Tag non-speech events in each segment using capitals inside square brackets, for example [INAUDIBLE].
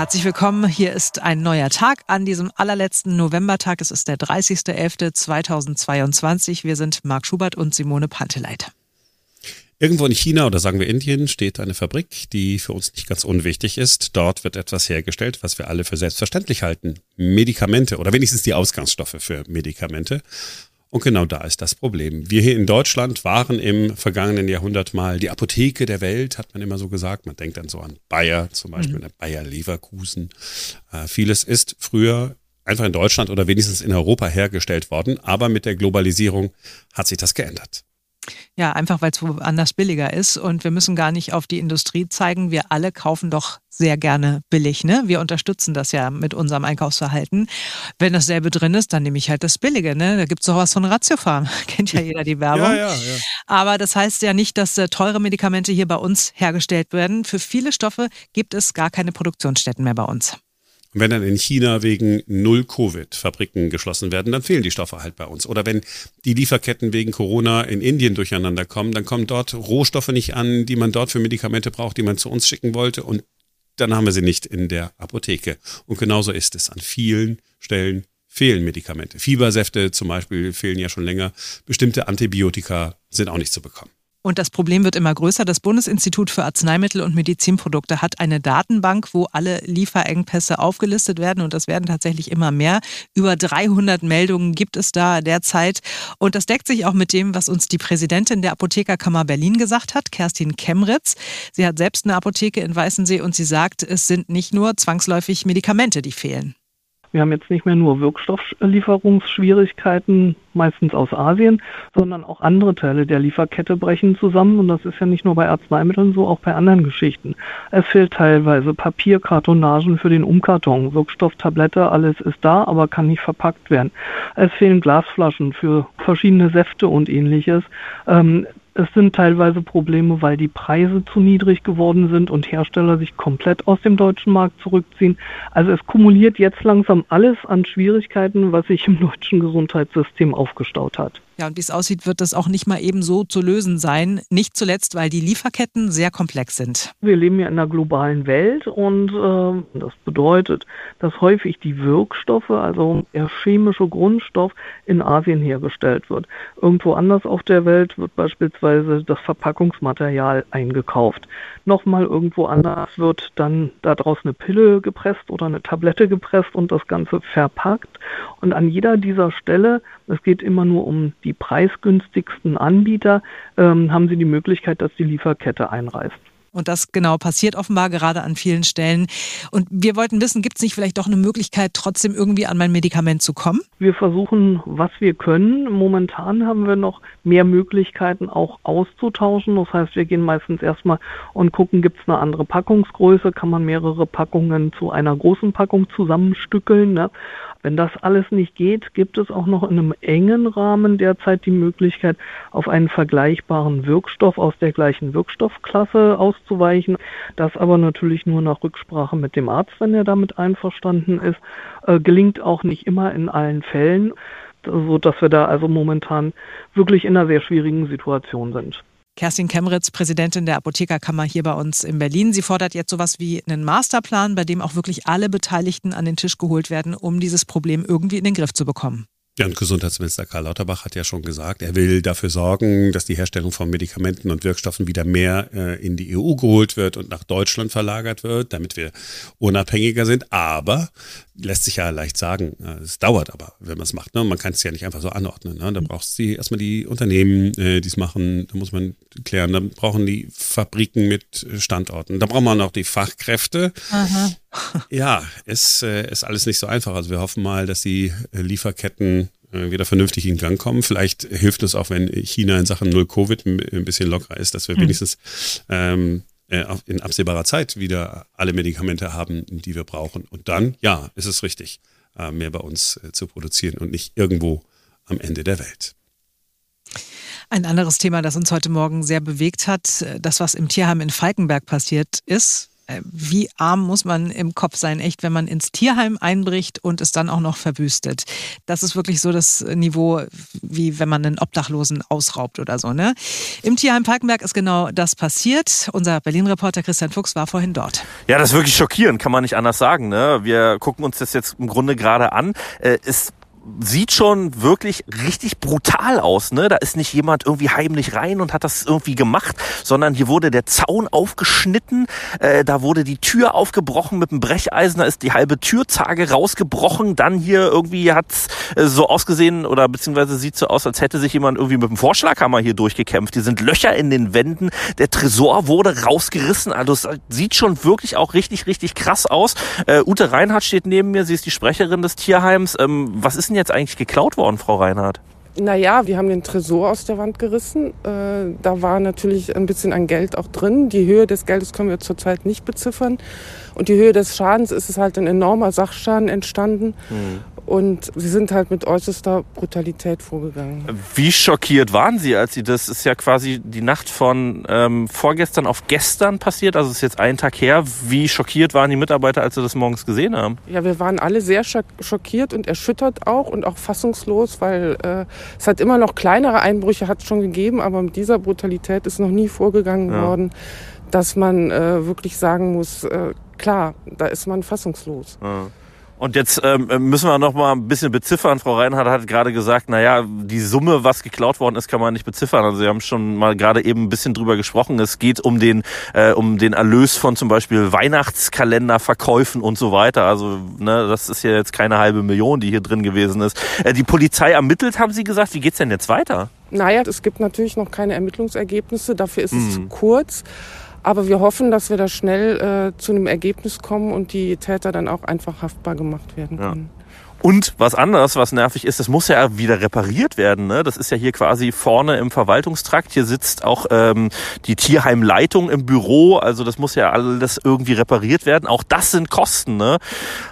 Herzlich willkommen. Hier ist ein neuer Tag an diesem allerletzten Novembertag. Es ist der 30.11.2022. Wir sind Marc Schubert und Simone Panteleit. Irgendwo in China oder sagen wir Indien steht eine Fabrik, die für uns nicht ganz unwichtig ist. Dort wird etwas hergestellt, was wir alle für selbstverständlich halten. Medikamente oder wenigstens die Ausgangsstoffe für Medikamente. Und genau da ist das Problem. Wir hier in Deutschland waren im vergangenen Jahrhundert mal die Apotheke der Welt, hat man immer so gesagt. Man denkt dann so an Bayer, zum Beispiel mhm. Bayer Leverkusen. Äh, vieles ist früher einfach in Deutschland oder wenigstens in Europa hergestellt worden, aber mit der Globalisierung hat sich das geändert. Ja, einfach weil es woanders billiger ist und wir müssen gar nicht auf die Industrie zeigen. Wir alle kaufen doch sehr gerne billig. Ne? Wir unterstützen das ja mit unserem Einkaufsverhalten. Wenn dasselbe drin ist, dann nehme ich halt das Billige. Ne? Da gibt es doch was von Ratiofarm. [LAUGHS] Kennt ja jeder die Werbung. [LAUGHS] Ja, ja, ja. Aber das heißt ja nicht, dass äh, teure Medikamente hier bei uns hergestellt werden. Für viele Stoffe gibt es gar keine Produktionsstätten mehr bei uns. Und wenn dann in China wegen Null Covid Fabriken geschlossen werden, dann fehlen die Stoffe halt bei uns. Oder wenn die Lieferketten wegen Corona in Indien durcheinander kommen, dann kommen dort Rohstoffe nicht an, die man dort für Medikamente braucht, die man zu uns schicken wollte. Und dann haben wir sie nicht in der Apotheke. Und genauso ist es. An vielen Stellen fehlen Medikamente. Fiebersäfte zum Beispiel fehlen ja schon länger. Bestimmte Antibiotika sind auch nicht zu bekommen. Und das Problem wird immer größer. Das Bundesinstitut für Arzneimittel und Medizinprodukte hat eine Datenbank, wo alle Lieferengpässe aufgelistet werden. Und das werden tatsächlich immer mehr. Über 300 Meldungen gibt es da derzeit. Und das deckt sich auch mit dem, was uns die Präsidentin der Apothekerkammer Berlin gesagt hat, Kerstin Kemritz. Sie hat selbst eine Apotheke in Weißensee und sie sagt, es sind nicht nur zwangsläufig Medikamente, die fehlen. Wir haben jetzt nicht mehr nur Wirkstofflieferungsschwierigkeiten, meistens aus Asien, sondern auch andere Teile der Lieferkette brechen zusammen. Und das ist ja nicht nur bei Arzneimitteln so, auch bei anderen Geschichten. Es fehlt teilweise Papierkartonagen für den Umkarton, Wirkstofftablette, alles ist da, aber kann nicht verpackt werden. Es fehlen Glasflaschen für verschiedene Säfte und ähnliches. Ähm, es sind teilweise Probleme, weil die Preise zu niedrig geworden sind und Hersteller sich komplett aus dem deutschen Markt zurückziehen. Also es kumuliert jetzt langsam alles an Schwierigkeiten, was sich im deutschen Gesundheitssystem aufgestaut hat. Ja, und wie es aussieht, wird das auch nicht mal eben so zu lösen sein. Nicht zuletzt, weil die Lieferketten sehr komplex sind. Wir leben ja in einer globalen Welt und äh, das bedeutet, dass häufig die Wirkstoffe, also der chemische Grundstoff, in Asien hergestellt wird. Irgendwo anders auf der Welt wird beispielsweise das Verpackungsmaterial eingekauft. Nochmal irgendwo anders wird dann daraus eine Pille gepresst oder eine Tablette gepresst und das Ganze verpackt. Und an jeder dieser Stelle, es geht immer nur um die preisgünstigsten Anbieter, ähm, haben sie die Möglichkeit, dass die Lieferkette einreißt. Und das genau passiert offenbar gerade an vielen Stellen. Und wir wollten wissen, gibt es nicht vielleicht doch eine Möglichkeit, trotzdem irgendwie an mein Medikament zu kommen? Wir versuchen, was wir können. Momentan haben wir noch mehr Möglichkeiten auch auszutauschen. Das heißt, wir gehen meistens erstmal und gucken, gibt es eine andere Packungsgröße, kann man mehrere Packungen zu einer großen Packung zusammenstückeln. Ne? Wenn das alles nicht geht, gibt es auch noch in einem engen Rahmen derzeit die Möglichkeit, auf einen vergleichbaren Wirkstoff aus der gleichen Wirkstoffklasse auszuweichen. Das aber natürlich nur nach Rücksprache mit dem Arzt, wenn er damit einverstanden ist. Äh, gelingt auch nicht immer in allen Fällen, so dass wir da also momentan wirklich in einer sehr schwierigen Situation sind. Kerstin Kemritz, Präsidentin der Apothekerkammer hier bei uns in Berlin. Sie fordert jetzt sowas wie einen Masterplan, bei dem auch wirklich alle Beteiligten an den Tisch geholt werden, um dieses Problem irgendwie in den Griff zu bekommen. Ja, und Gesundheitsminister Karl Lauterbach hat ja schon gesagt, er will dafür sorgen, dass die Herstellung von Medikamenten und Wirkstoffen wieder mehr äh, in die EU geholt wird und nach Deutschland verlagert wird, damit wir unabhängiger sind. Aber lässt sich ja leicht sagen, äh, es dauert aber, wenn man es macht. Ne? Man kann es ja nicht einfach so anordnen. Ne? Da braucht es erstmal die Unternehmen, äh, die es machen, da muss man klären. Da brauchen die Fabriken mit Standorten. Da braucht man auch die Fachkräfte. Aha. Ja, ist, äh, ist alles nicht so einfach. Also wir hoffen mal, dass die äh, Lieferketten äh, wieder vernünftig in Gang kommen. Vielleicht hilft es auch, wenn China in Sachen Null Covid ein bisschen lockerer ist, dass wir mhm. wenigstens ähm, in absehbarer Zeit wieder alle Medikamente haben, die wir brauchen. Und dann, ja, ist es richtig, mehr bei uns zu produzieren und nicht irgendwo am Ende der Welt. Ein anderes Thema, das uns heute Morgen sehr bewegt hat, das, was im Tierheim in Falkenberg passiert ist, äh, wie arm muss man im Kopf sein, echt, wenn man ins Tierheim einbricht und es dann auch noch verwüstet. Das ist wirklich so das Niveau, wie wenn man einen Obdachlosen ausraubt oder so. Ne? Im Tierheim Falkenberg ist genau das passiert. Unser Berlin-Reporter Christian Fuchs war vorhin dort. Ja, das ist wirklich schockierend, kann man nicht anders sagen. Ne? Wir gucken uns das jetzt im Grunde gerade an. Äh, ist sieht schon wirklich richtig brutal aus. Ne? Da ist nicht jemand irgendwie heimlich rein und hat das irgendwie gemacht, sondern hier wurde der Zaun aufgeschnitten, äh, da wurde die Tür aufgebrochen mit einem Brecheisen, da ist die halbe Türzage rausgebrochen. Dann hier irgendwie hat's äh, so ausgesehen oder beziehungsweise sieht so aus, als hätte sich jemand irgendwie mit dem Vorschlaghammer hier durchgekämpft. Hier sind Löcher in den Wänden, der Tresor wurde rausgerissen. Also es sieht schon wirklich auch richtig, richtig krass aus. Äh, Ute Reinhardt steht neben mir, sie ist die Sprecherin des Tierheims. Ähm, was ist denn jetzt eigentlich geklaut worden, Frau Reinhardt? Naja, wir haben den Tresor aus der Wand gerissen. Äh, da war natürlich ein bisschen an Geld auch drin. Die Höhe des Geldes können wir zurzeit nicht beziffern. Und die Höhe des Schadens ist es halt ein enormer Sachschaden entstanden. Mhm. Und sie sind halt mit äußerster Brutalität vorgegangen. Wie schockiert waren Sie, als Sie das ist ja quasi die Nacht von ähm, vorgestern auf gestern passiert, also es ist jetzt ein Tag her. Wie schockiert waren die Mitarbeiter, als sie das morgens gesehen haben? Ja, wir waren alle sehr schockiert und erschüttert auch und auch fassungslos, weil äh, es hat immer noch kleinere Einbrüche hat schon gegeben, aber mit dieser Brutalität ist noch nie vorgegangen ja. worden, dass man äh, wirklich sagen muss, äh, klar, da ist man fassungslos. Ja. Und jetzt ähm, müssen wir noch mal ein bisschen beziffern. Frau Reinhardt hat gerade gesagt, na ja, die Summe, was geklaut worden ist, kann man nicht beziffern. Also Sie haben schon mal gerade eben ein bisschen drüber gesprochen. Es geht um den äh, um den Erlös von zum Beispiel Weihnachtskalenderverkäufen und so weiter. Also ne, das ist ja jetzt keine halbe Million, die hier drin gewesen ist. Äh, die Polizei ermittelt, haben Sie gesagt. Wie geht's denn jetzt weiter? Naja, es gibt natürlich noch keine Ermittlungsergebnisse. Dafür ist es zu mhm. kurz. Aber wir hoffen, dass wir da schnell äh, zu einem Ergebnis kommen und die Täter dann auch einfach haftbar gemacht werden können. Ja. Und was anderes, was nervig ist, das muss ja wieder repariert werden. Ne? Das ist ja hier quasi vorne im Verwaltungstrakt. Hier sitzt auch ähm, die Tierheimleitung im Büro. Also das muss ja alles irgendwie repariert werden. Auch das sind Kosten. Ne?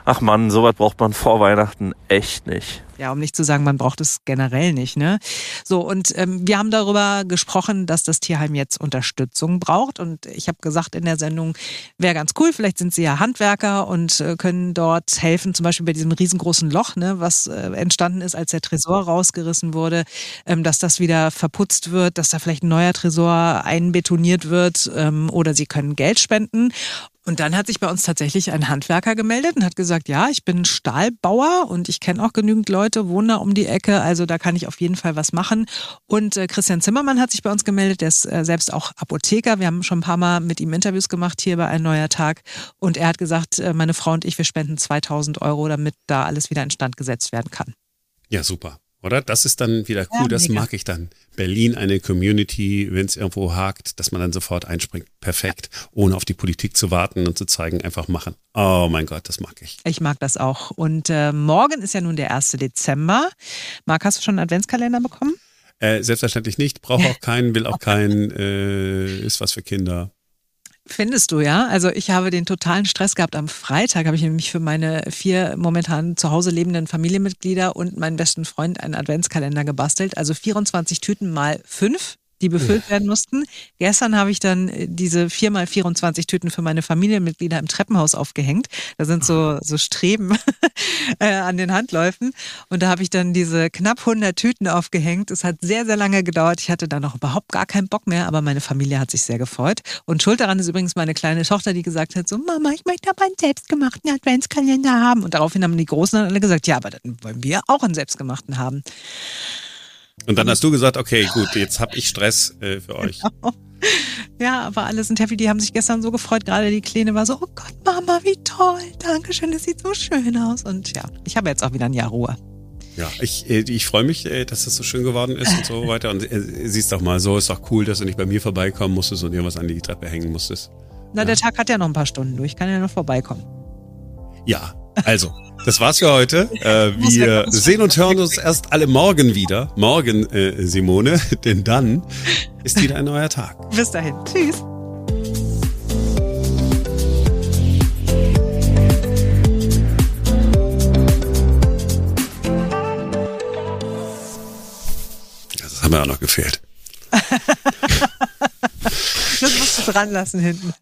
Ach man, sowas braucht man vor Weihnachten echt nicht. Ja, um nicht zu sagen, man braucht es generell nicht. Ne? So, und ähm, wir haben darüber gesprochen, dass das Tierheim jetzt Unterstützung braucht. Und ich habe gesagt in der Sendung, wäre ganz cool, vielleicht sind Sie ja Handwerker und äh, können dort helfen, zum Beispiel bei diesem riesengroßen Loch, ne, was äh, entstanden ist, als der Tresor rausgerissen wurde, ähm, dass das wieder verputzt wird, dass da vielleicht ein neuer Tresor einbetoniert wird ähm, oder Sie können Geld spenden. Und dann hat sich bei uns tatsächlich ein Handwerker gemeldet und hat gesagt, ja, ich bin Stahlbauer und ich kenne auch genügend Leute, wohne da um die Ecke, also da kann ich auf jeden Fall was machen. Und äh, Christian Zimmermann hat sich bei uns gemeldet, der ist äh, selbst auch Apotheker. Wir haben schon ein paar Mal mit ihm Interviews gemacht hier bei Ein Neuer Tag. Und er hat gesagt, äh, meine Frau und ich, wir spenden 2000 Euro, damit da alles wieder instand gesetzt werden kann. Ja, super. Oder? Das ist dann wieder cool, ja, das mag ich dann. Berlin eine Community, wenn es irgendwo hakt, dass man dann sofort einspringt. Perfekt. Ohne auf die Politik zu warten und zu zeigen, einfach machen. Oh mein Gott, das mag ich. Ich mag das auch. Und äh, morgen ist ja nun der 1. Dezember. Marc, hast du schon einen Adventskalender bekommen? Äh, selbstverständlich nicht. Brauche auch [LAUGHS] keinen, will auch keinen. Äh, ist was für Kinder. Findest du, ja? Also ich habe den totalen Stress gehabt. Am Freitag habe ich nämlich für meine vier momentan zu Hause lebenden Familienmitglieder und meinen besten Freund einen Adventskalender gebastelt. Also 24 Tüten mal fünf die befüllt werden mussten. Gestern habe ich dann äh, diese 4x24 Tüten für meine Familienmitglieder im Treppenhaus aufgehängt. Da sind so, so Streben [LAUGHS] äh, an den Handläufen. Und da habe ich dann diese knapp 100 Tüten aufgehängt. Es hat sehr, sehr lange gedauert. Ich hatte da noch überhaupt gar keinen Bock mehr, aber meine Familie hat sich sehr gefreut. Und schuld daran ist übrigens meine kleine Tochter, die gesagt hat, so Mama, ich möchte aber einen selbstgemachten Adventskalender haben. Und daraufhin haben die Großen dann alle gesagt, ja, aber dann wollen wir auch einen selbstgemachten haben. Und dann hast du gesagt, okay, gut, jetzt habe ich Stress äh, für [LAUGHS] euch. Genau. Ja, aber alle sind happy. Die haben sich gestern so gefreut. Gerade die Kleine war so, oh Gott, Mama, wie toll. Dankeschön, das sieht so schön aus. Und ja, ich habe jetzt auch wieder ein Jahr Ruhe. Ja, ich, äh, ich freue mich, äh, dass das so schön geworden ist und so [LAUGHS] weiter. Und äh, siehst doch mal, so ist doch cool, dass du nicht bei mir vorbeikommen musstest und irgendwas an die Treppe hängen musstest. Na, ja. der Tag hat ja noch ein paar Stunden. Du, ich kann ja noch vorbeikommen. Ja, also, das war's für heute. Äh, wir sehen und hören uns erst alle morgen wieder. Morgen, äh, Simone, [LAUGHS] denn dann ist wieder ein neuer Tag. [LAUGHS] Bis dahin. Tschüss. Das haben wir auch noch gefehlt. [LAUGHS] das musst du dran lassen hinten.